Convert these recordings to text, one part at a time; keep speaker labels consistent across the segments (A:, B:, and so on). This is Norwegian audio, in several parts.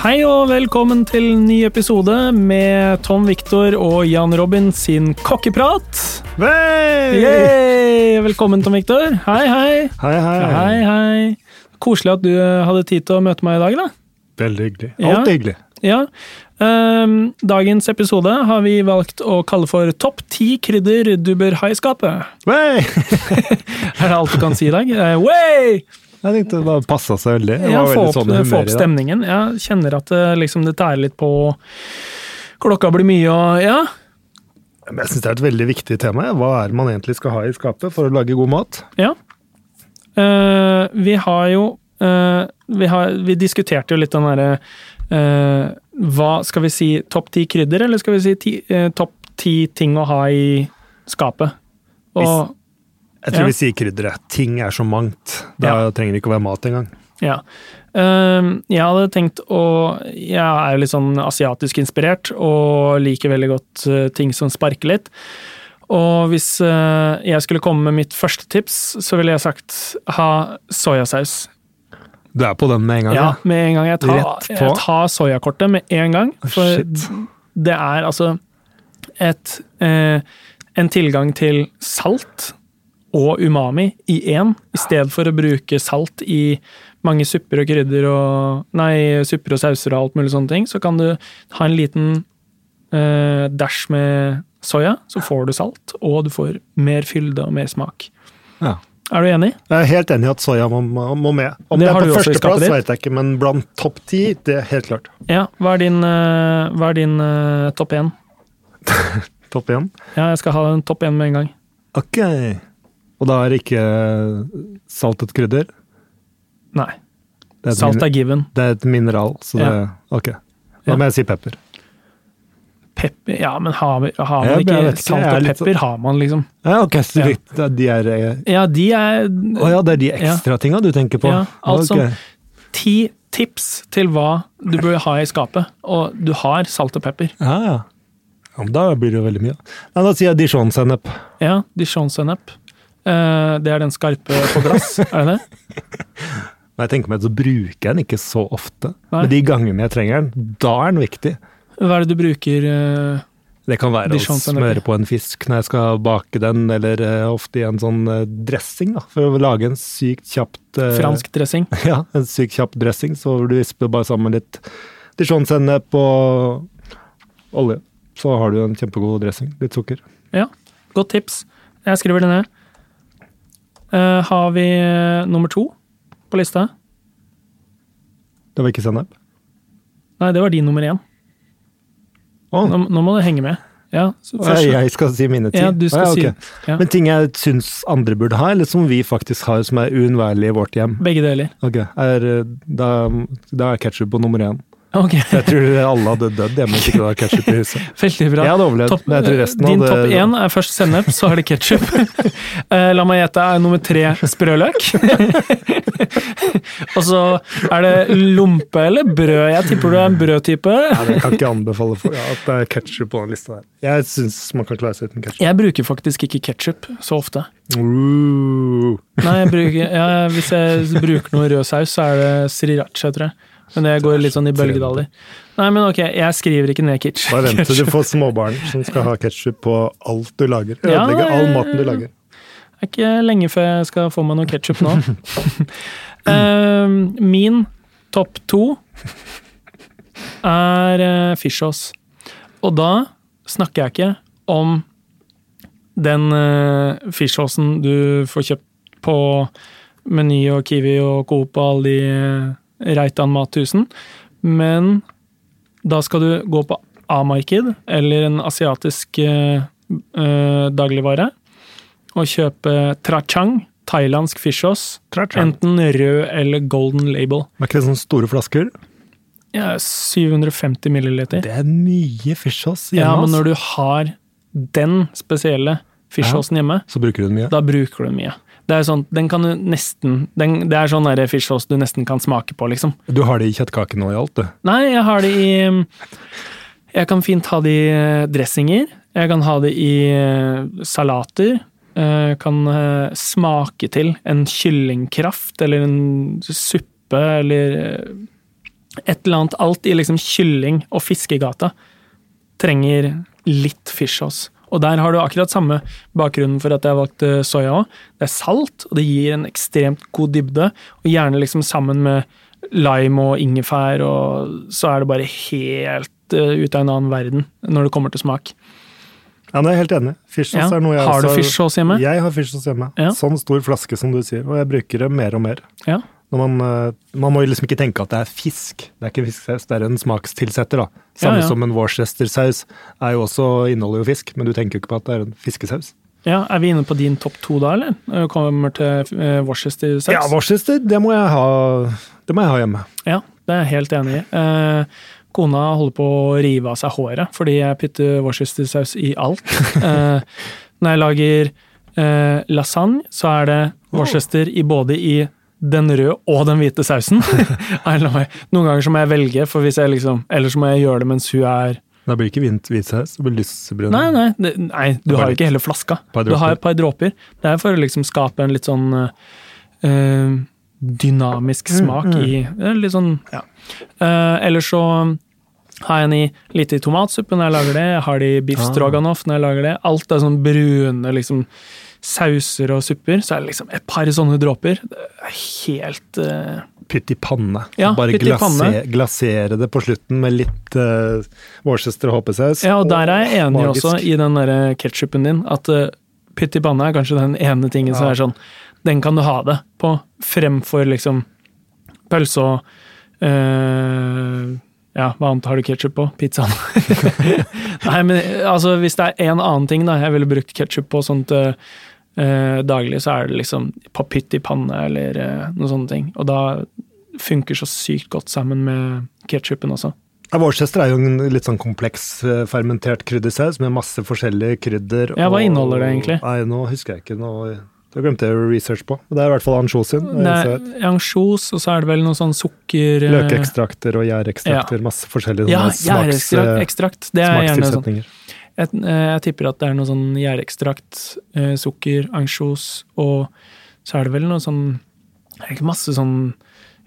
A: Hei og velkommen til ny episode med Tom Viktor og Jan Robin sin kokkeprat.
B: Hei!
A: Velkommen, Tom Viktor. Hei, hei.
B: Hei, hei.
A: Hei, hei. Koselig at du hadde tid til å møte meg i dag, da.
B: Veldig hyggelig.
A: Ja.
B: Alt hyggelig.
A: Ja. Ehm, dagens episode har vi valgt å kalle for Topp ti krydder du bør ha i skapet.
B: Hei!
A: Er det alt du kan si i dag? Eh, Way!
B: Jeg tenkte det bare passa seg veldig. Jeg
A: Ja,
B: var
A: få
B: veldig
A: opp,
B: sånn
A: få opp stemningen. Jeg kjenner at det, liksom, det tærer litt på Klokka blir mye og Ja.
B: Jeg syns det er et veldig viktig tema. Hva er det man egentlig skal ha i skapet for å lage god mat?
A: Ja. Uh, vi har jo uh, vi, har, vi diskuterte jo litt den derre uh, Hva skal vi si Topp ti krydder, eller skal vi si ti, eh, topp ti ting å ha i skapet? Og
B: Jeg tror
A: Ja.
B: vi sier krydderet. Ting er så mangt. Da trenger det ikke å være mat engang.
A: ja. Eh, jeg hadde tenkt å Jeg er jo litt sånn asiatisk inspirert og liker veldig godt eh, ting som sparker litt. Og hvis eh, jeg skulle komme med mitt første tips, så ville jeg sagt ha soyasaus.
B: Du er på den med en gang?
A: Ja, med en gang. Jeg tar, jeg tar soyakortet med en gang. For
B: Shit.
A: det er altså et, eh, en tilgang til salt og umami i én, i stedet for å bruke salt i mange supper og krydder og Nei, supper og sauser og alt mulig sånne ting. Så kan du ha en liten eh, dash med soya, så får du salt, og du får mer fylde og mer smak.
B: Ja.
A: Er du enig?
B: Jeg er helt enig i at soya må, må med. Om
A: Det
B: det, er på førsteplass, vet jeg ikke, men blant topp ti, det er helt klart.
A: Ja. Hva er din, eh, hva er din uh, topp én?
B: Topp én.
A: Ja, jeg skal ha en topp én med en gang.
B: Ok. Og da er det ikke saltet krydder?
A: Nei.
B: Er
A: Salt
B: min-
A: er given.
B: Det er et mineral, så det
A: Ja.
B: Ok.
A: Ja.
B: Da må jeg si pepper.
A: Pepper Ja, men har, har man ikke
B: ikke,
A: salt og pepper? Har man liksom
B: Ja, ok, så
A: Ja.
B: litt- de er eh,
A: Ja, de er
B: Å ja, det er de ekstra tinga du tenker på?
A: Ja, altså-
B: okay.
A: ti tips til hva du bør ha i skapet. Og du har salt og pepper.
B: Ja, ja. ja men da blir det jo veldig mye. Nei, da sier jeg dijon-sennep.
A: Ja, dijon-sennep. Eh, det er den skarpe på glass, er det det?
B: Når jeg tenker meg, så bruker jeg den ikke så ofte.
A: Nei.
B: Men de gangene jeg trenger den, da er den viktig.
A: Hva er det du bruker eh,
B: Det kan være å smøre på en fisk når jeg skal bake den, eller eh, ofte i en sånn dressing, da, for å lage en sykt kjapt
A: fransk dressing?
B: Ja, en sykt kjapp dressing, så du visper bare sammen litt dijon-sennep og olje. Så har du en kjempegod dressing. Litt sukker.
A: Ja, godt tips. Jeg skriver det ned. Eh, har vi uh, nummer to på lista?
B: Det var ikke sennep?
A: Nei, det var din nummer én.
B: Oh.
A: Nå, nå må du henge med. Ja, så først-
B: jeg, skal si mine ting?
A: Ja, du skal
B: Å,
A: si ja.
B: Men ting jeg syns andre burde ha, eller som vi faktisk har, som er uunnværlig i vårt hjem.
A: Begge deler.
B: Ok, er, eh, Da, da er ketsjup på nummer én.
A: Ok,
B: Jeg tror alle hadde dødd hjemme hvis ikke det var ketsjup i huset.
A: veldig bra.
B: Jeg hadde overlevd,
A: Topp-
B: men jeg tror resten
A: Din
B: hadde
A: topp én er først sennep, så er det ketsjup. La meg gjette, er nummer tre sprøløk? Og så er det lompe eller brød? Jeg tipper du er en brødtype.
B: Jeg kan ikke anbefale for, ja, at det er ketsjup på den lista der. Jeg syns man kan klare seg uten ketsjup.
A: Jeg bruker faktisk ikke ketsjup så ofte.
B: Uh.
A: Nei, jeg bruker, ja, Hvis jeg bruker noe rød saus, så er det sriracha, tror jeg. Men det går litt sånn i bølgedaler. Nei, men ok, jeg skriver ikke ned kitsch.
B: Bare vent til du får småbarn som skal ha ketsjup på alt du lager. Ødelegge
A: ja,
B: all maten du lager.
A: Det er ikke lenge før jeg skal få meg noe ketsjup nå. Eh, min topp to er uh, fishos. Og da snakker jeg ikke om den uh, du får kjøpt på Meny og Kiwi og Coop og alle de Reitan Mathusen, men da skal du gå på A-marked eller en asiatisk uh, uh, dagligvare og kjøpe trachang, thailandsk fishos,
B: Trachang.
A: enten rød eller golden label.
B: Er ikke det sånne store flasker?
A: Ja, 750 milliliter.
B: Det er mye fishos hjemme.
A: Ja, men når du har den spesielle fishhosen hjemme,
B: Så bruker du den mye.
A: da bruker du mye. Det er sånn, den kan du nesten, den, det er sånn fishfoss du nesten kan smake på, liksom.
B: Du har det i kjøttkaken nå i alt, du.
A: Nei, jeg har det i Jeg kan fint ha det i eh, dressinger. Jeg kan ha det i eh, salater. Jeg kan eh, smake til en kyllingkraft eller en suppe eller et eller annet. Alt i liksom kylling- og fiskegata trenger litt fishhouse. Og der har du akkurat samme bakgrunnen for at jeg valgte valgt eh, soya òg. Det er salt, og det gir en ekstremt god dybde. Og gjerne liksom sammen med lime og ingefær, og så er det bare helt uh, ut av en annen verden når det kommer til smak.
B: Ja, men jeg er helt enig.
A: Ja.
B: er
A: Har du
B: også
A: hjemme?
B: Jeg har fishos hjemme.
A: Ja.
B: Sånn stor flaske som du sier, og jeg bruker det mer og mer.
A: Ja.
B: Man, eh, man må jo liksom ikke tenke at det er fisk. Det er ikke fisksaus, det er en smakstilsetter. da. Samme
A: Ja, ja.
B: som en Worcestersaus er jo også, inneholder jo fisk, men du tenker jo ikke på at det er en fiskesaus.
A: ja, Er vi inne på din topp to da, eller? Kommer til Worcester-saus?
B: Ja, Worcester, det må jeg ha, det må jeg ha hjemme.
A: Ja, det er jeg helt enig i. Eh, kona holder på å rive av seg håret fordi jeg putter Worcestersaus i alt. Eh, når jeg lager eh, lasagne, så er det Worcester i både i den røde og den hvite sausen. Noen ganger så må jeg velge, for hvis jeg liksom, eller så må jeg gjøre det mens hun er
B: Det blir ikke hvit hvitsaus, det blir lysebrun.
A: Nei, nei, det, nei du har jo ikke hele flaska. Du har et par dråper. Det er for å liksom skape en litt sånn eh, dynamisk smak mm, mm. i Litt sånn, ja. Uh, Eller så har jeg den i litt i tomatsuppe når jeg lager det. Jeg har det i biff
B: Ah.
A: stroganoff når jeg lager det. Alt er sånn brune liksom sauser og supper. Så er det liksom et par sånne dråper. Det er helt uh...
B: Pytt i panne.
A: Ja,
B: Bare
A: pytt i panne.
B: glase, glasere det på slutten med litt uh, Worcester HP-saus.
A: Ja, og der er jeg enig
B: Magisk.
A: også i den der ketsjupen din, at uh, pytt i panne er kanskje den ene tingen som er sånn Den kan du ha det på, fremfor liksom pølse og eh, Ja, hva annet har du ketsjup på? Pizzaen. Nei, men altså, hvis det er en annen ting da, jeg ville brukt ketsjup på sånt eh, daglig, så er det liksom på pytt i panne eller uh, noen sånne ting. Og da funker så sykt godt sammen med ketsjupen også.
B: Ja, Worcester er jo en litt sånn kompleks fermentert kryddersaus med masse forskjellige krydder.
A: Ja, hva
B: og-
A: inneholder det egentlig?
B: Nei, nå husker jeg ikke noe. Det glemte jeg research på. Det er i hvert fall ansjos sin. det
A: er ansjos, og så er det vel noe sånn sukker Løkeekstrakter
B: Løkekstrakter og gjærekstrakter, masse forskjellige
A: Ja,
B: smaks,
A: ekstrakt, Det er gjerne sånn. Jeg, eh, jeg tipper at det er noe sånn gjærekstrakt, eh, sukker, ansjos, og så er det vel noe sånn det er Ikke masse sånn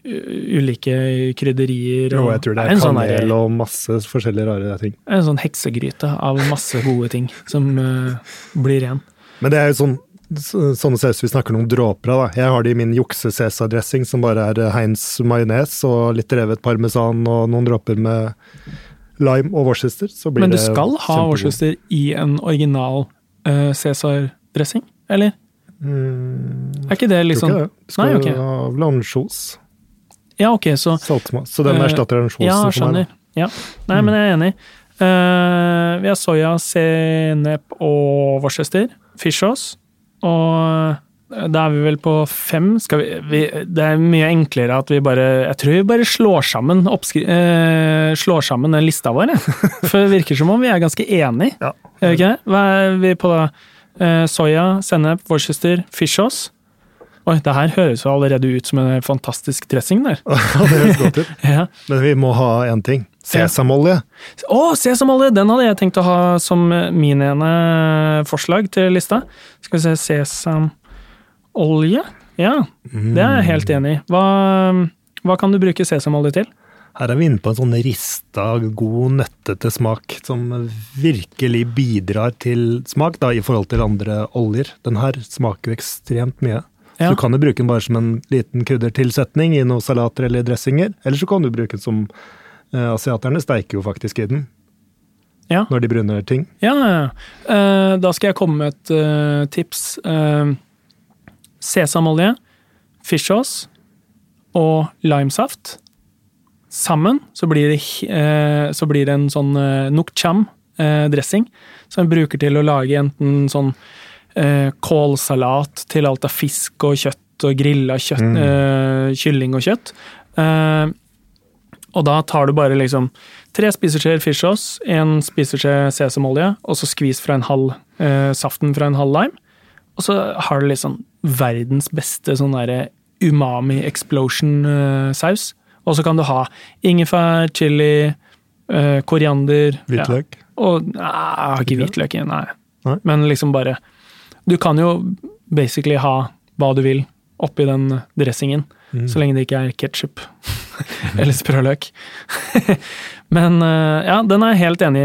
A: ulike krydderier.
B: Jo, jeg tror det
A: er sånn
B: kanel og masse forskjellige rare ting.
A: en sånn heksegryte av masse gode ting som uh, blir ren.
B: Men det er jo sånn så- sånne sauser vi snakker om dråper av. da. Jeg har det i min jukse-cæsar-dressing, som bare er Heinz majones og litt revet parmesan og noen dråper med lime og Worcester. Så blir
A: Men du
B: det
A: skal ha. Worcester i en original uh, Cæsar-dressing, eller?
B: Mm,
A: Er ikke det sånn
B: ikke det. Skal
A: Nei, okay.
B: ha blansjos.
A: Ja, ok, så
B: Saltmat. Så den
A: Eh,
B: erstatter ansjosen
A: Ja,
B: for meg.
A: skjønner. Ja. Nei, men jeg er enig. Uh, vi har soya, senep og Worcester. Fishos. Og da er vi vel på fem. Skal vi, vi, det er mye enklere at vi bare Jeg tror vi bare slår sammen, oppskri, eh, slår sammen den lista vår. For det virker som om vi er ganske enige.
B: Ja.
A: Hva er vi på da? Eh, soya, sennep, Worcester, fishos. Oi, det her høres jo allerede ut som en fantastisk dressing der.
B: Det høres godt ut.
A: Ja.
B: Men vi må ha én ting. Sesamolje.
A: Å, sesamolje! Den hadde jeg tenkt å ha som min ene forslag til lista. Skal vi se Sesamolje? Ja, det er jeg helt enig i. Hva, hva kan du bruke sesamolje til?
B: Her er vi inne på en sånn rista, god, nøttete smak som virkelig bidrar til smak da, i forhold til andre oljer. Den her smaker jo ekstremt mye.
A: Ja.
B: Så du kan jo bruke den bare som en liten kryddertilsetning i noen salater eller dressinger. Eller så kan du bruke den som eh, Asiaterne steiker jo faktisk i den
A: Ja.
B: når de bruner ting.
A: Ja. Eh, da skal jeg komme med et eh, tips. Eh, sesamolje, fish sauce og limesaft. Sammen så blir det, eh, så blir det en sånn uh, nok cham-dressing, som jeg bruker til å lage enten sånn eh, kålsalat til alt av fisk og kjøtt og grilla kjøtt, eh, kylling og kjøtt. Eh, og da tar du bare liksom tre spiseskjeer sauce, en spiseskje sesamolje, og så skvis fra en halv eh, saften fra en halv lime. Og så har du liksom verdens beste sånn derre umami explosion-saus. og så kan du ha ingefær, chili, eh, koriander
B: Hvitløk.
A: Ja. Og nei, jeg har ikke hvitløk i, nei.
B: Nei.
A: Men liksom bare Du kan jo basically ha hva du vil oppi den dressingen,
B: Mm.
A: så lenge det ikke er ketsjup. Eller sprøløk. Men eh, ja, den er jeg helt enig,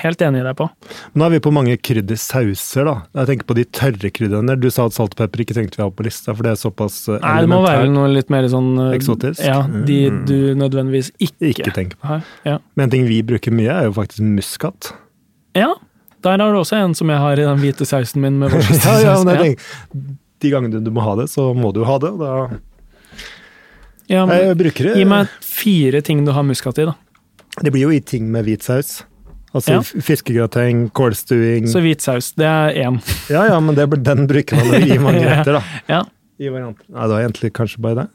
A: helt enig i deg på.
B: Nå er vi på mange kryddersauser, da. Jeg tenker på de tørre krydderne. Du sa at salt og pepper ikke tenkte vi ha på lista, for det er såpass eh,
A: Nei, det må være noe litt mer sånn eh,
B: Eksotisk?
A: Ja, de du nødvendigvis ikke,
B: Ikke tenker på.
A: Her, Ja.
B: Men en ting vi bruker mye, er jo faktisk muskat.
A: ja, der har du også en som jeg har i den hvite sausen min med
B: Ja, ja, men jeg tenker, de gangene du må ha det, så må du ha det. Da
A: Ja, men,
B: jeg bruker det.
A: gi meg fire ting du har muskat i, da.
B: Det blir jo i ting med hvit saus. Altså
A: Ja.
B: fiskegrateng, kålstuing
A: Så hvit saus, det er én.
B: Ja ja, men det, den bruker man i mange
A: Ja.
B: retter, da.
A: Ja.
B: I varianter. Nei, det var egentlig kanskje bare det.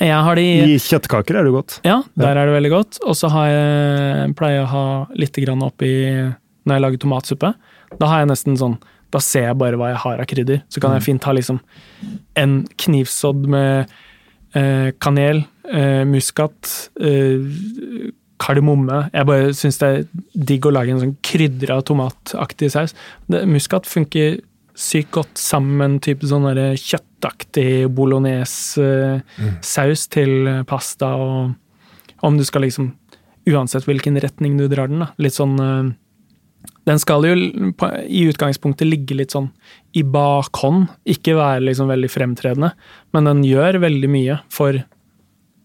A: Jeg har de
B: I kjøttkaker er det godt.
A: Ja, der er det veldig godt. Og så pleier jeg å ha litt grann oppi når jeg lager tomatsuppe. Da har jeg nesten sånn Da ser jeg bare hva jeg har av krydder. Så kan jeg fint ha liksom en knivsodd med eh, kanel, eh, muskat, eh, kardemomme. Jeg bare syns det er digg å lage en sånn krydra tomataktig saus. Det, muskat funker sykt godt sammen med en type sånn kjøttaktig bolognese-saus til pasta, og om du skal liksom Uansett hvilken retning du drar den, da. Litt sånn eh, Den skal jo i utgangspunktet ligge litt sånn i bakhånd, ikke være liksom veldig fremtredende, men den gjør veldig mye for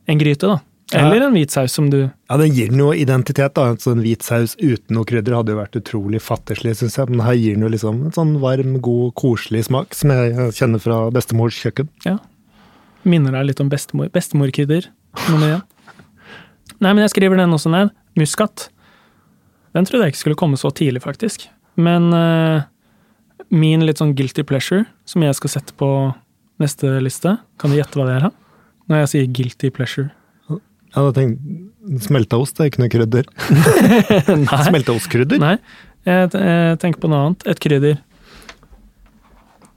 A: en gryte, da. Eller en hvit saus som du
B: Ja, Den gir noe identitet. da, Så En hvit saus uten noe krydder hadde jo vært utrolig fattigslig, syns jeg. Men her gir den jo liksom en sånn varm, god, koselig smak, som jeg kjenner fra bestemors kjøkken.
A: Ja. Minner deg litt om bestemor. Bestemorkrydder nummer én. Nei, men jeg skriver den også ned. Muskat. Den trodde jeg ikke skulle komme så tidlig, faktisk. Men uh, min litt sånn guilty pleasure, som jeg skal sette på neste liste, kan du gjette hva det er? da? Når jeg sier guilty pleasure.
B: Jeg hadde tenkt Smelta ost er ikke noe krydder.
A: Nei.
B: Smelta ostkrydder?
A: Nei, jeg, jeg tenker på noe annet. Et krydder.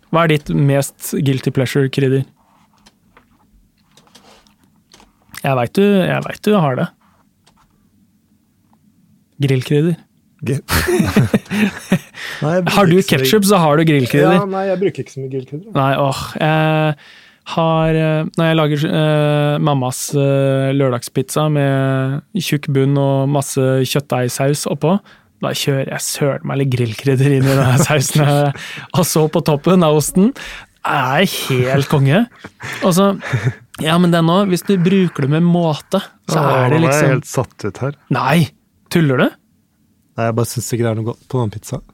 A: Hva er ditt mest guilty pleasure-krydder? Jeg veit du, jeg vet du har det. Grillkrydder.
B: Nei,
A: Har du ketsjup, så har du grillkrydder.
B: Ja, nei, jeg bruker ikke så mye grillkrydder.
A: Nei, åh. Jeg har eh, Når jeg lager eh, mammas eh, lørdagspizza med tjukk bunn og masse kjøttdeigsaus oppå, da kjører jeg søren meg litt grillkrydder inn i denne sausen. Og så på toppen av osten. Det er helt konge. Og så Ja, men den òg, hvis du bruker det med måte, så er det
B: er jeg
A: er
B: helt satt ut her.
A: Nei! Tuller du?
B: Nei, Jeg bare syns ikke det er noe godt på den pizzaen.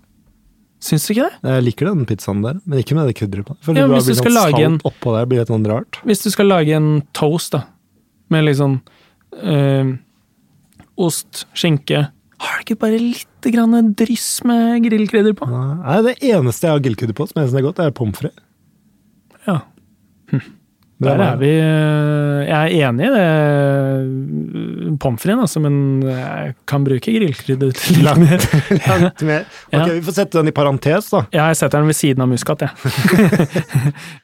A: Syns du ikke det?
B: Jeg liker den pizzaen der, men ikke med det krydderet på.
A: Ja, hvis du skal
B: sånn
A: lage en-
B: oppå der, blir det noe rart.
A: Hvis du skal lage en toast, da, med sånn eh, ost, skinke Har du ikke bare litt grann dryss med grillkrydder på?
B: Nei, det eneste jeg har grillkrydder på som jeg syns er godt, er pommes frites.
A: Ja.
B: Men
A: Der er vi eh, Jeg er enig i det eh, pommes fritesen, altså, men jeg kan bruke grillkrydder til litt mer.
B: Langt mer. Ok,
A: Ja.
B: Vi får sette den i parentes, da.
A: Ja, jeg setter den ved siden av muskat, jeg.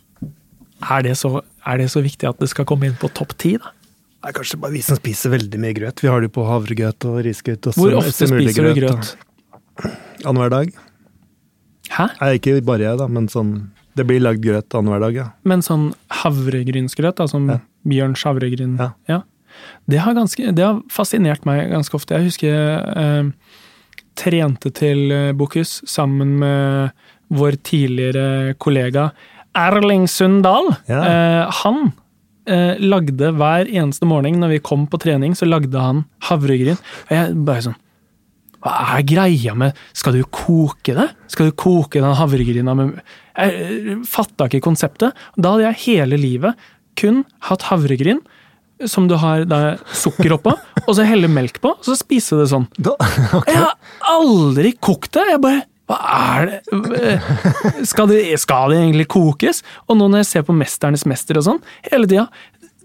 A: Er det, så, er det så viktig at det skal komme inn på topp ti, da?
B: Er kanskje bare vi som spiser veldig mye grøt. Vi har det jo på havregrøt og risgrøt. og
A: Hvor ofte spiser du grøt?
B: Annenhver dag.
A: Hæ?
B: Nei, ikke bare jeg, da, men sånn Det blir lagd grøt annenhver dag, ja.
A: Men sånn havregrynsgrøt, da, som
B: Ja.
A: Bjørns havregryn
B: Ja.
A: Det, har ganske, det har fascinert meg ganske ofte. Jeg husker jeg eh, trente til eh, Bokus sammen med vår tidligere kollega Erling Sundal.
B: Ja.
A: Eh, han eh, lagde hver eneste morgen når vi kom på trening, så lagde han havregryn. Og jeg bare sånn Hva er greia med Skal du koke det? Skal du koke den havregryna med Jeg eh, fatta ikke konseptet. Da hadde jeg hele livet kun hatt havregryn som du har da, sukker oppå, og så helle melk på, og så spise det sånn.
B: Da,
A: Jeg har aldri kokt det! Jeg bare Hva er det Skal det, skal de egentlig kokes? Og nå når jeg ser på Mesternes mester og sånn, hele tida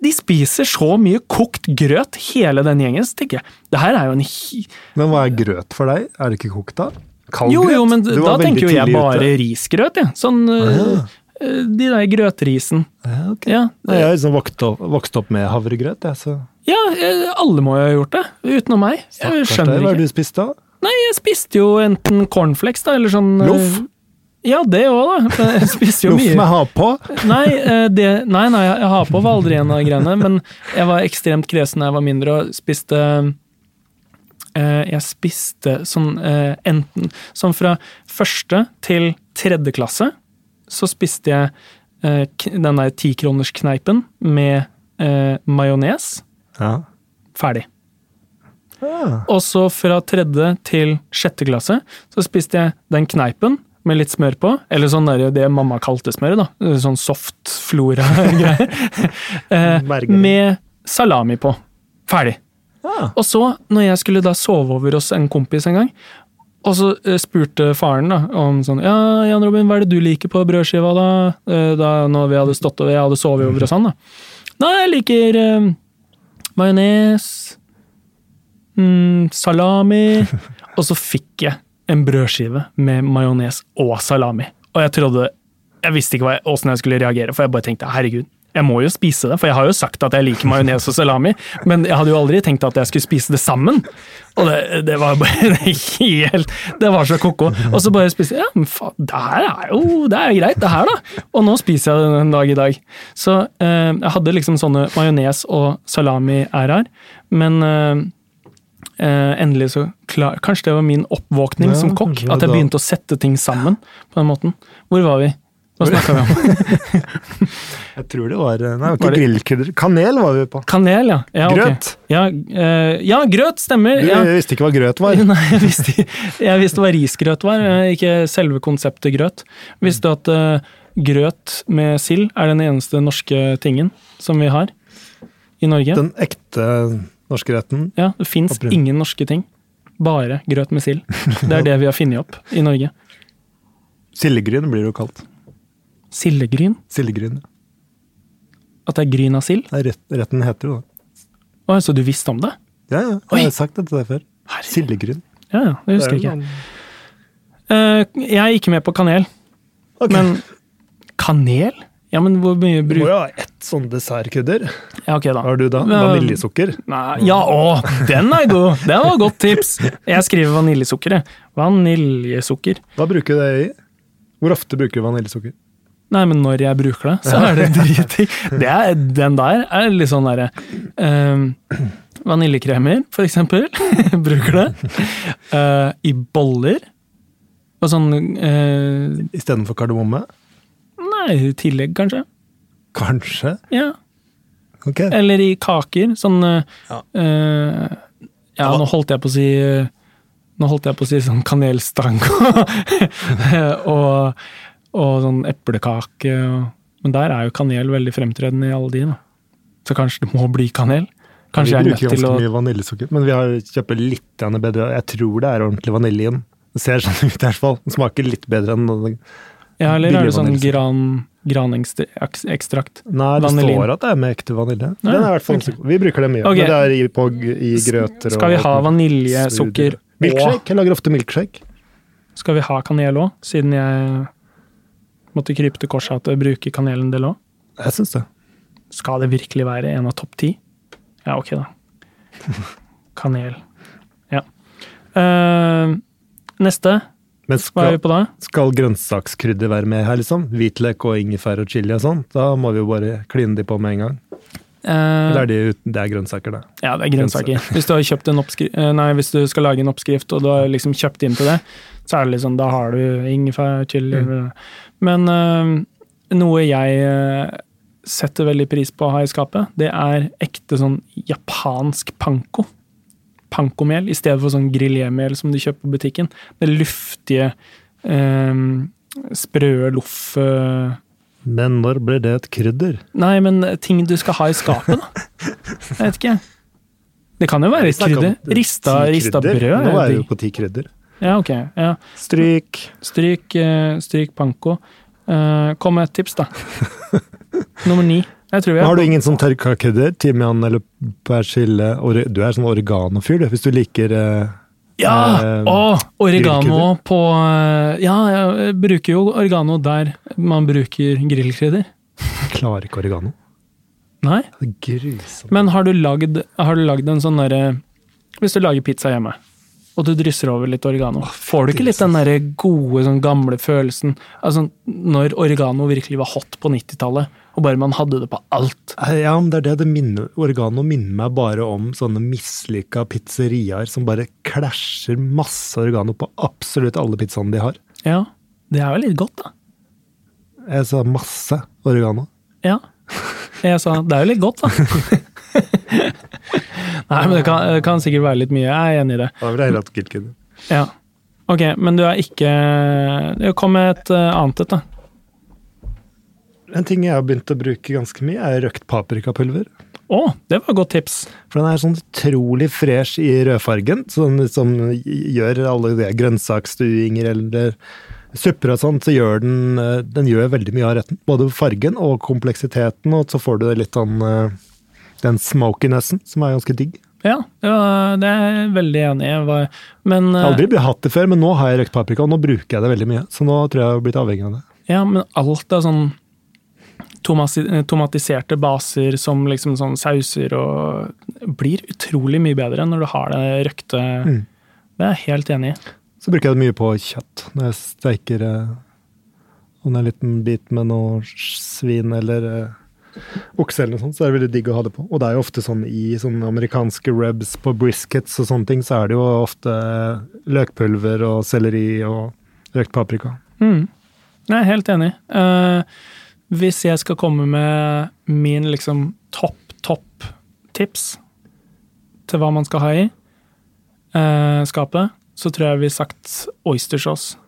A: De spiser så mye kokt grøt, hele den gjengen, så tenker jeg det her er jo en hi
B: men hva er grøt for deg? Er det ikke kokt da? Kald
A: Jo,
B: grøt?
A: jo, men da tenker jo jeg bare
B: ute.
A: risgrøt, jeg. Sånn øh, øh, De der grøtrisen.
B: Ja, okay.
A: Ja,
B: det... Jeg har liksom vokst opp, vokst opp med havregrøt, jeg, så
A: ja, eh, alle må jo ha gjort det, utenom meg. Jeg skjønner ikke.
B: Hva har du spist da?
A: Nei, jeg spiste jo enten cornflakes, da, eller sånn øh,
B: Loff?
A: Ja, det òg, da. Jeg spiser jo
B: Loff med ha på?
A: Nei, eh, det, nei, nei, jeg har på var aldri en av greiene, men jeg var ekstremt kresen da jeg var mindre og spiste eh, Jeg spiste sånn eh, enten Sånn fra første til tredje klasse, så spiste jeg eh, den der tikronerskneipen med eh, majones.
B: Ja.
A: Ferdig.
B: Ah.
A: Og så fra tredje til sjette klasse så spiste jeg den kneipen med litt smør på, eller sånn der, det mamma kalte smøret, da. Sånn soft flora-greier. eh, med salami på. Ferdig.
B: Ah.
A: Og så, når jeg skulle da sove over hos en kompis en gang, og så eh, spurte faren da, om sånn Ja, Jan Robin, hva er det du liker på brødskiva, da? Eh, da når vi hadde stått og jeg hadde sovet over hos han, da. Nei, jeg liker eh, majones, mm, salami Og så fikk jeg en brødskive med majones og salami. Og jeg trodde Jeg visste ikke åssen jeg skulle reagere, for jeg bare tenkte herregud, jeg må jo spise det, for jeg har jo sagt at jeg liker majones og salami, men jeg hadde jo aldri tenkt at jeg skulle spise det sammen. Og det, det var bare helt Det var så ko-ko. Og så bare spiste jeg Ja, men faen, det her er jo Det er greit, det her, da. Og nå spiser jeg det en dag i dag. Så eh, jeg hadde liksom sånne majones og salami-æraer, men eh, endelig så klar Kanskje det var min oppvåkning
B: Ja,
A: som kokk?
B: var
A: At jeg begynte å sette ting sammen på den måten. Hvor var vi? Hva snakka vi om?
B: Jeg tror det var Nei, var
A: Var
B: ikke
A: det-
B: grillkrydder. Kanel var vi på.
A: Kanel, ja. ja grøt.
B: Grøt.
A: Ja, eh, ja, grøt stemmer.
B: Du
A: ja.
B: visste ikke hva grøt var.
A: Nei, jeg visste, jeg visste hva risgrøt var, eh, ikke selve konseptet grøt. Visste du at eh, grøt med sild er den eneste norske tingen som vi har i Norge?
B: Den ekte norske retten.
A: Ja, det fins ingen norske ting. Bare grøt med sild. Det er det vi har funnet opp i Norge.
B: Sildegryn blir det jo kalt.
A: Sildegryn?
B: Sildegryn.
A: At det er gryn av sild?
B: Retten heter jo det.
A: Å, så du visste om det?
B: Ja, ja. Jeg har sagt det til deg før. Sildegryn.
A: Ja, ja, det husker jeg ikke. Eh, jeg er ikke med på kanel.
B: Okay.
A: Men kanel? Ja, men hvor mye
B: Du må jo ha ett sånn dessertkrydder.
A: Ja, ok da.
B: Hva har du da? Vaniljesukker?
A: Nei, ja, å, den er god! Det var et godt tips! Jeg skriver vaniljesukker, jeg. Vaniljesukker.
B: Hva bruker du det i? Hvor ofte bruker du vaniljesukker?
A: Nei, men når jeg bruker det, så er det dritdigg. Det den der er litt sånn derre ehm, Vaniljekremer, for eksempel. bruker det. Uh, I boller. Og sånn uh,
B: Istedenfor kardemomme?
A: I tillegg, kanskje.
B: Kanskje?
A: Ja.
B: Ok.
A: Eller i kaker. Sånn eh,
B: Ja.
A: Uh, Ja, nå holdt jeg på å si eh, Nå holdt jeg på å si sånn kanelstang og, og sånn eplekake. og- Men der er jo kanel veldig fremtredende i alle de, da. Så kanskje det må bli kanel? Kanskje jeg
B: vi
A: er
B: bruker
A: nødt til
B: ganske
A: å
B: mye vaniljesukker, men vi har kjøper litt bedre. Jeg tror det er ordentlig vanilje i den. Det ser sånn ut i hvert fall. Den smaker litt bedre enn.
A: Ja, eller er det sånn gran, granekstrakt?
B: Nei, det
A: Vaniljen.
B: står at det er med ekte vanilje.
A: Ja,
B: Den er i hvert fall,
A: okay.
B: Vi bruker det mye.
A: Okay.
B: Men det er i, på, i grøter
A: Skal vi ha vaniljesukker
B: Milkshake? Jeg lager ofte milkshake.
A: Skal vi ha kanel òg, siden jeg måtte krype til korset at jeg bruker kanel en del òg?
B: Jeg syns det.
A: Skal det virkelig være en av topp ti? Ja, ok, da. Kanel. Ja. Uh, neste.
B: Men skal,
A: vi på da?
B: skal grønnsakskrydder være med her, liksom? Hvitløk og ingefær og chili og sånn? Da må vi jo bare kline de på med en gang.
A: Eh,
B: Eller er de Det er grønnsaker, det.
A: ja, det er grønnsaker. Hvis du, eh, nei, hvis du skal lage en oppskrift, og du har liksom kjøpt inn til det, så er det liksom, da har du ingefær, chili Men eh, noe jeg eh, setter veldig pris på å ha i skapet, det er ekte sånn japansk panko. Pankomel i stedet for sånn grillémel som du kjøper på butikken. Det luftige, eh, sprø loff eh,
B: Men når blir det et krydder?
A: Nei, men ting du skal ha i skapet, da. Jeg vet ikke. Det kan jo være et krydder. Rista, rista brød.
B: Nå
A: er
B: vi
A: jo
B: på ti krydder.
A: Ja, ok. Ja.
B: Stryk.
A: Stryk, eh, stryk panko. Eh, kom med et tips, da. Nummer ni.
B: Har du ingen sånn tørka krydder? Timian eller persille? Ore- Du er sånn oregano-fyr, du. Hvis du liker eh,
A: Ja!
B: eh,
A: Å, oregano på eh, Ja, jeg bruker jo oregano der man bruker grillkrydder.
B: Klarer ikke oregano.
A: Nei?
B: Grusomt.
A: Men har du lagd, har du lagd en sånn derre Hvis du lager pizza hjemme, og du drysser over litt oregano, får du ikke litt den derre gode, sånn gamle følelsen Altså når oregano virkelig var hot på 90-tallet, og bare man hadde det på alt.
B: Eh, Ja, men det er det det minner Oregano minner meg bare om sånne mislykka pizzeriaer som bare klasjer masse organo på absolutt alle pizzaene de har.
A: Ja, det er jo litt godt, da.
B: Jeg sa masse oregano.
A: Ja. Jeg sa det er jo litt godt, da. Nei, men det kan, det kan sikkert være litt mye. Jeg er enig i det.
B: Da ville jeg hatt grillkrydder.
A: Ja. Ok, men du er ikke Kom med et eh, annet et, da.
B: En ting jeg har begynt å bruke ganske mye, er røkt paprikapulver.
A: Å, det var et godt tips.
B: For den er sånn utrolig fresh i rødfargen, sånn som gjør alle de grønnsaksstuinger eller supper og sånn, så gjør den eh, Den gjør veldig mye av retten. Både fargen og kompleksiteten, og så får du litt sånn eh, den smokinessen, som er ganske digg.
A: Ja, ja det er jeg veldig enig i. Men,
B: Jeg
A: eh,
B: har aldri hatt det før, men nå har jeg røkt paprika, og nå bruker jeg det veldig mye. Så nå tror jeg jeg har blitt avhengig av det.
A: ja, men alt er sånn tomatiserte baser som liksom sånn sauser og blir utrolig mye bedre når du har det røkte
B: Mm.
A: Det er jeg helt enig i.
B: Så bruker jeg det mye på kjøtt. Når jeg steiker eh, om det er en liten bit med noe svin eller eh, okse eller noe sånt, så er det veldig digg å ha det på. Og det er jo ofte sånn i sånne amerikanske rubs på briskets og sånne ting, så er det jo ofte løkpulver og selleri og røkt paprika.
A: Mm. Jeg er helt enig. Eh, hvis jeg skal komme med min liksom topp, topp tips til hva man skal ha i eh, skapet, så tror jeg vi har sagt oystersauce.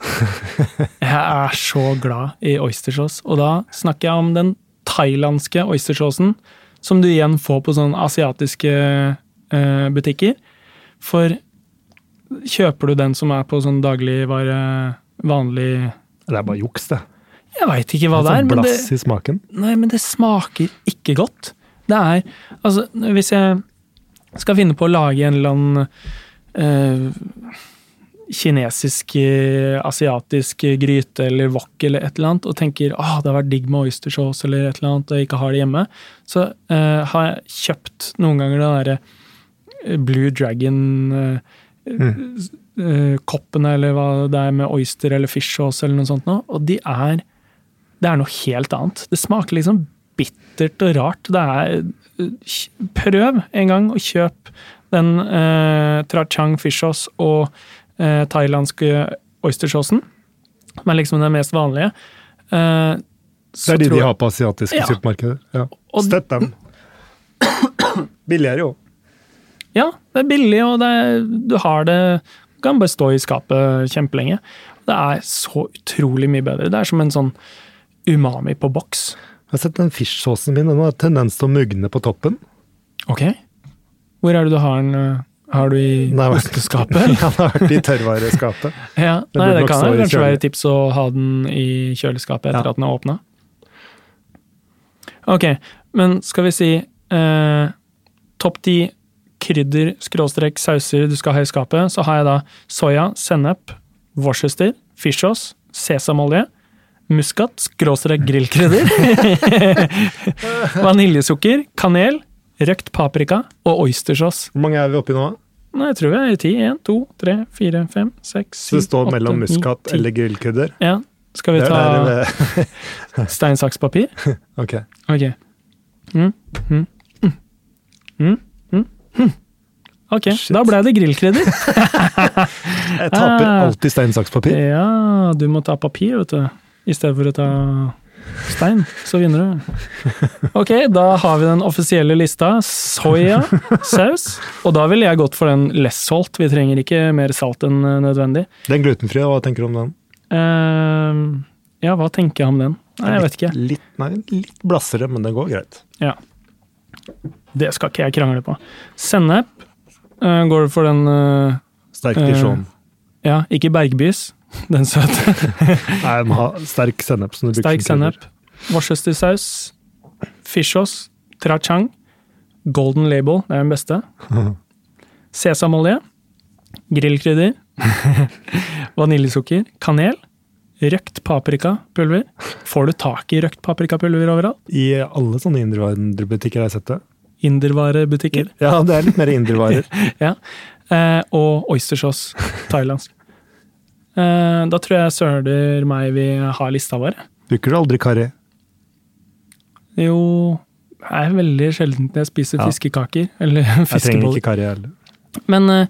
A: jeg er så glad i oystersauce, og da snakker jeg om den thailandske oystersaucen, som du igjen får på sånne asiatiske eh, butikker. For kjøper du den som er på sånn dagligvare, vanlig
B: Det er bare juks, det.
A: Jeg veit ikke hva det er,
B: sånn
A: men det,
B: blass i smaken.
A: nei, men det smaker ikke godt. Det er Altså, hvis jeg skal finne på å lage en eller annen øh, kinesisk, eh, asiatisk gryte eller wok eller et eller annet, og tenker ah, det har vært digg med oystersauce eller et eller annet, og jeg ikke har det hjemme, så øh, har jeg kjøpt noen ganger den derre Blue Dragon øh, mm. koppene, eller hva det er med oyster eller fish sauce eller noe sånt noe, og de er det er noe helt annet. Det smaker liksom bittert og rart. Det er Prøv en gang å kjøpe den eh, Trachang fish sauce og eh, thailandske oystersaucen, som er liksom den mest vanlige. Eh,
B: Det er de de har på asiatiske
A: Ja.
B: supermarkeder. Ja.
A: Og-
B: Støtt dem. Billigere jo.
A: Ja, det er billig, og det er, du har det Du kan bare stå i skapet kjempelenge. Det er så utrolig mye bedre. Det er som en sånn umami på boks.
B: Jeg har sett den fish-saucen min, den har tendens til å mugne på toppen.
A: Ok. Hvor er det du har den? øh, Har du i
B: Nei,
A: osteskapet?
B: den har vært i tørrvareskapet.
A: Ja,
B: Det
A: Nei, det kan
B: stå
A: kanskje være et tips å ha den i kjøleskapet etter
B: Ja.
A: at den er åpna. Ok, men skal vi si eh, topp ti krydder, skråstrek, sauser du skal ha i skapet, så har jeg da soya, sennep, Worcester, fishsauce, sesamolje, muskat, skråstrek grillkrydder, vaniljesukker, kanel, røkt paprika og oystersauce.
B: Hvor mange er vi oppi nå?
A: Nei, jeg tror vi er i ti. Én, to, tre, fire, fem, seks,
B: Så
A: ti.
B: det står mellom
A: ni,
B: muskat eller grillkrydder?
A: Ja. Skal vi ta stein, saks, papir?
B: Ok.
A: Ok. Mm, mm, mm, mm, mm, mm. Ok,
B: Shit.
A: da ble det grillkrydder.
B: Jeg taper
A: Ah.
B: alltid stein, saks, papir.
A: Ja, du må ta papir, vet du. I stedet for å ta stein, så vinner du. Ok, da har vi den offisielle lista. Soya, saus. Og da ville jeg gått for den less salt. Vi trenger ikke mer salt enn eh, nødvendig.
B: Den glutenfrie, hva tenker du om den?
A: Uh, ja, hva tenker jeg om den? Nei, jeg vet ikke.
B: Litt, nei, litt blassere, men det går greit.
A: Ja. Det skal ikke jeg krangle på. Sennep. uh, går for den uh,
B: Sterk
A: Eh,
B: Uh,
A: Ja, ikke Bergbys. Den søte.
B: Nei, jeg må ha sterk sennep.
A: Sterk sennep. Worcestersaus. Fishos. Trachang. Golden Label, det er den beste. Sesamolje. Grillkrydder. Vaniljesukker. Kanel. Røkt paprikapulver. Får du tak i røkt paprikapulver overalt?
B: I alle sånne indrevarbutikker har jeg sett det.
A: Indervarebutikker.
B: Ja, det er litt mer indervarer.
A: Ja. Eh, og oystersauce. Thailandsk. Eh, da tror jeg søler meg vi har lista vår.
B: Bruker du aldri karri?
A: Jo Det er veldig sjelden jeg spiser
B: Ja.
A: fiskekaker. Eller
B: Jeg trenger
A: fiskeboller.
B: ikke karri heller.
A: Men eh,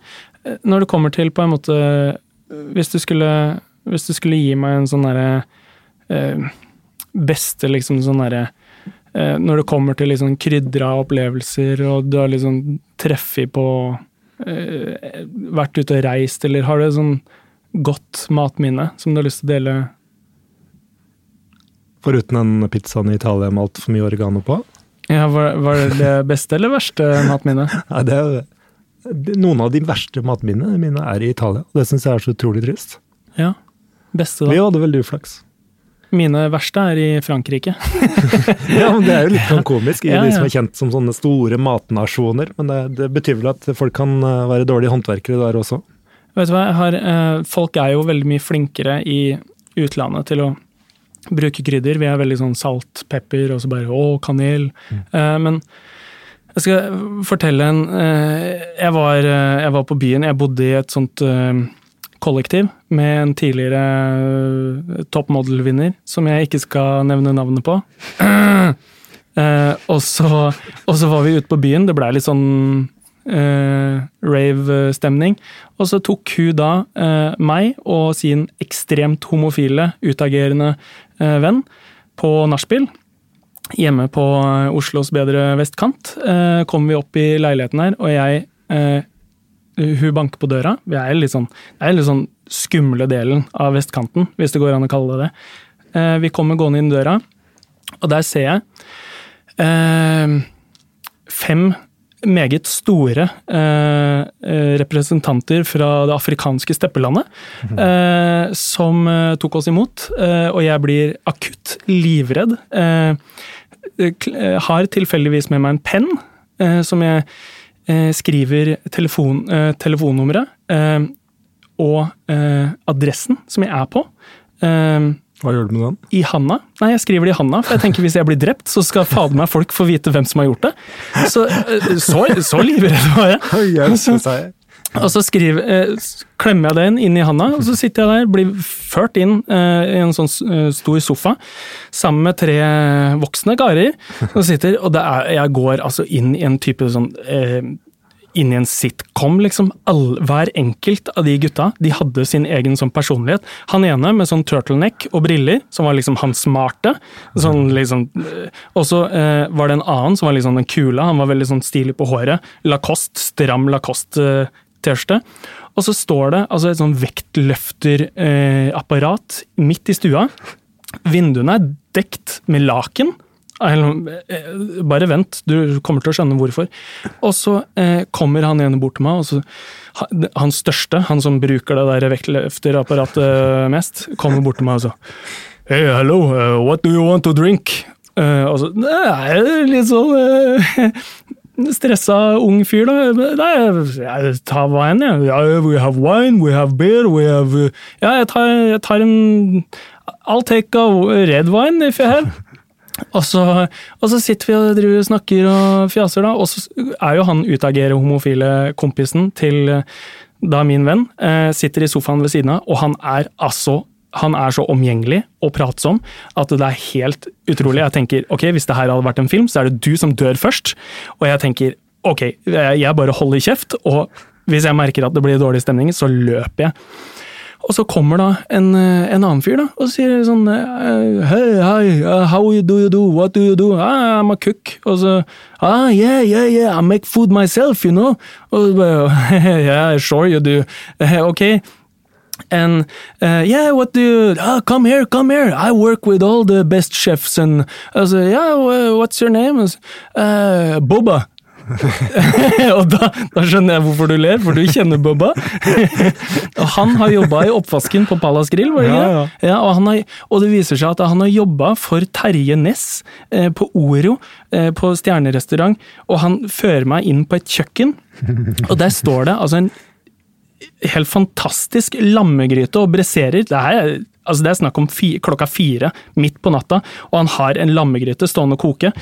A: når det kommer til på en måte Hvis du skulle, hvis du skulle gi meg en sånn derre eh, Beste liksom sånn derre Når det kommer til liksom krydra opplevelser, og du har liksom treffet på Vært ute og reist, eller har du sånn godt matminne som du har lyst til å dele?
B: Foruten den pizzaen i Italia med altfor mye oregano på.
A: Ja, var, var det det beste eller verste matminnet?
B: Nei, det er, noen av de verste matminnene mine er i Italia. og Det syns jeg er så utrolig trist.
A: Ja. Beste, da.
B: Vi
A: hadde
B: hadde veldig uflaks.
A: Mine verste er i Frankrike.
B: Ja, men Det er jo litt sånn komisk i
A: Ja,
B: de som er kjent som sånne store matnasjoner. Men det, det betyr vel at folk kan eh, være dårlige håndverkere der også.
A: Vet du hva, har, eh, Folk er jo veldig mye flinkere i utlandet til å bruke krydder. Vi er veldig sånn salt, pepper og så bare å, kanel. Eh, men jeg skal fortelle en eh, jeg, var, jeg var på byen, jeg bodde i et sånt kollektiv med en tidligere uh, toppmodell-vinner, som jeg ikke skal nevne navnet på. Eh, og, så, og så var vi ute på byen, det blei litt sånn eh, rave-stemning. Og så tok hun da eh, meg og sin ekstremt homofile, utagerende eh, venn på nachspiel. Hjemme på eh, Oslos bedre vestkant eh, kom vi opp i leiligheten her, og jeg eh, Hun banker på døra. Vi er litt sånn, det er litt sånn skumle delen av vestkanten, hvis det går an å kalle det det. Vi kommer gående inn døra, og der ser jeg fem meget store eh, eh, representanter fra det afrikanske steppelandet, eh, som eh, tok oss imot. Eh, og jeg blir akutt livredd. Eh, har tilfeldigvis med meg en penn, som jeg skriver telefon, telefonnummeret og adressen som jeg er på. Eh,
B: Hva gjør du med den?
A: i handa. Nei, jeg skriver det i handa, for jeg tenker hvis jeg blir drept, så skal fader meg folk få vite hvem som har gjort det. Så, eh, så, så livredd var jeg. Og så skriver, eh, klemmer jeg den inn i handa, og så sitter jeg der, blir ført inn eh, i en sånn stor sofa, sammen med tre voksne karer, Og, sitter, og det er, jeg går altså inn i en type sånn eh, inn i en sitcom, liksom. All, hver enkelt av de gutta de hadde sin egen sånn personlighet. Han ene med sånn turtleneck og briller, som var liksom han smarte. Sånn liksom, eh, og så eh, var det en annen som var liksom den kule, han var veldig sånn stilig på håret. Lacoste, stram Lacoste-T-skjorte. Og så står det altså et sånn vektløfterapparat eh, midt i stua. Vinduene er dekt med laken. Eh, Bare vent, du kommer til å skjønne hvorfor. Og så eh, kommer han ene bort til meg, og så han største, han som bruker det der vektløfterapparatet mest, kommer bort til meg og så Hey, hello, uh, what do you want to drink? Uh, og så Nei, litt sånn uh, stressa ung fyr, da. Nei, jeg tar wine, jeg. Ja. Yeah, we have wine, we have beer, we have Ja, jeg tar, jeg tar en I'll take a red wine if you have. Og så, og så, sitter vi og driver snakker og fjaser, da. Og så er jo han utagerer homofile kompisen til da min venn eh, sitter i sofaen ved siden av, og han er altså han er så omgjengelig og pratsom at det er helt utrolig. Jeg tenker ok, hvis det her hadde vært en film, så er det du som dør først. Og jeg tenker ok, jeg bare holder kjeft, og hvis jeg merker at det blir dårlig stemning, så løper jeg. Og så kommer da en, en annen fyr da, og sier sånn Hei, hei, how do you do, what do you do? Ah, I'm a cook. Og så ah, yeah, yeah, yeah, I make food myself, you know. Og så yeah, sure you do. Ok. And uh, yeah, what do you? Oh, come here, come here. I work with all the best chefs. And I was like, yeah, what's your name? Was, uh, Boba. og da, da, skjønner jeg hvorfor du ler, for du kjenner Bubba. og han har jobba i oppvasken på Palace Grill, var det ikke? Ja, ja. ja og, har, og, det viser seg at han har jobba for Terje Næss eh, på Oro, eh, på stjernerestaurant, og han fører meg inn på et kjøkken, og der står det altså en helt fantastisk lammegryte og bresserer. Det her er, altså det er snakk om fi, klokka fire midt på natta, og han har en lammegryte stående og koke.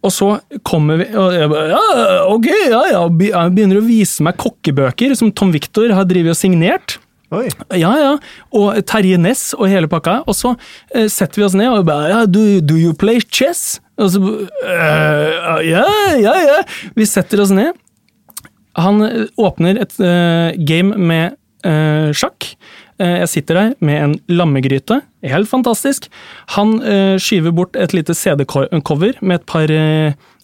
A: Og så kommer vi og jeg bare, ja, Ok, ja, ja. Begynner å vise meg kokkebøker som Tom Victor har drevet og signert. Oi. Ja, ja. Og Terje Næss og hele pakka. Og så uh, setter vi oss ned og bare ja, do, do you play chess? Og så uh, Ja, ja, ja. Vi setter oss ned. Han åpner et uh, game med uh, sjakk. Uh, jeg sitter der med en lammegryte. Helt fantastisk. Han skyver bort et lite CD-cover med et par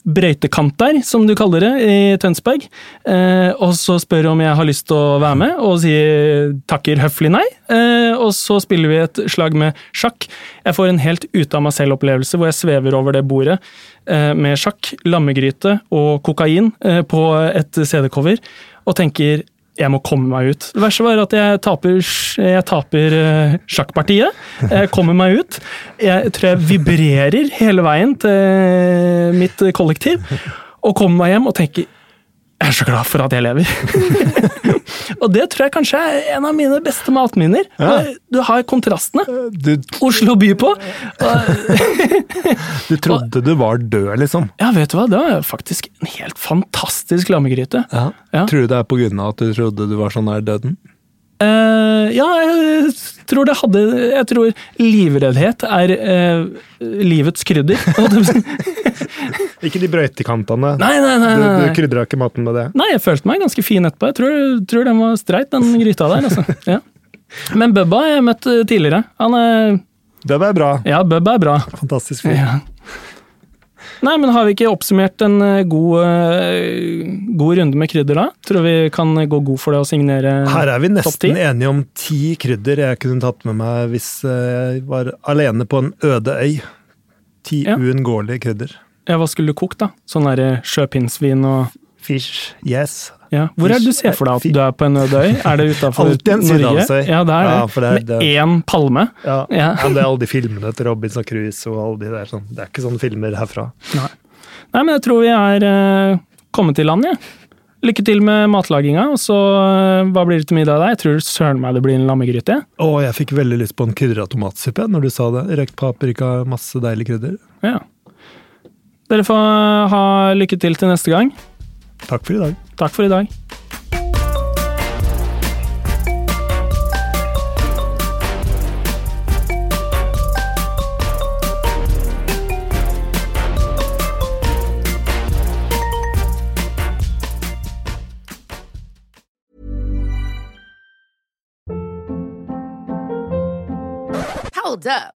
A: brøytekanter, som du kaller det i Tønsberg. og så spør om jeg har lyst til å være med, og sier takker høflig nei. og så spiller vi et slag med sjakk. Jeg får en helt ute av meg selv-opplevelse hvor jeg svever over det bordet Eh, med sjakk, lammegryte og kokain eh, på et CD-cover, og tenker jeg må komme meg ut. Det verste var at jeg taper, jeg taper eh, sjakkpartiet. Jeg kommer meg ut. Jeg tror jeg vibrerer hele veien til mitt kollektiv, og kommer meg hjem og tenker jeg er så glad for at jeg lever. og det tror jeg kanskje er en av mine beste matminner. Ja. Du har kontrastene. Du, Oslo by på.
B: du trodde du var død, liksom?
A: Ja, vet du hva. Det var faktisk en helt fantastisk lammegryte. Ja.
B: Ja. Tror du det er av at du trodde du var så nær døden?
A: Uh, ja, jeg tror det hadde Jeg tror livreddhet er uh, livets krydder.
B: ikke de brøytekantene.
A: Nei, nei, nei, nei.
B: Du, du krydra ikke maten med det?
A: Nei, jeg følte meg ganske fin etterpå. Jeg tror, tror den var streit, den gryta der. Altså. Ja. Men Bubba har jeg møtt eh, tidligere. Han er
B: Bubba er bra.
A: Ja, Bubba er bra.
B: Fantastisk fyr. Ja.
A: Nei, men har vi ikke oppsummert en eh, god, eh, god, runde med krydder da? Tror vi kan gå god for det å signere topp ti?
B: Her er vi nesten enige om ti krydder jeg kunne tatt med meg hvis jeg var alene på en øde øy. Ti ja. uunngåelige krydder.
A: Ja, Hva skulle du kokt, da? Sånn derre sjøpinnsvin og
B: Fish, yes.
A: Ja. Hvor er det du ser for deg at du er på en øde øy? Er det utafor Norge? Ja, det er det. Ja, Med én palme?
B: Ja. ja. ja. det er alle de filmene til Robinson Cruise og alle de der. Sånn. Det er ikke sånne filmer herfra.
A: Nei, Nei men jeg tror vi er uh, kommet til land, jeg. Ja. Lykke til med matlaginga, og så uh, hva blir det til middag der? Jeg tror søren meg det blir en lammegryte.
B: Å, jeg fikk veldig lyst på en krydra tomatsuppe når du sa det. Røkt paprika, masse deilig krydder.
A: Ja. Dere får ha lykke til til neste gang.
B: Takk for i dag.
A: Takk for i dag.
C: Hold up.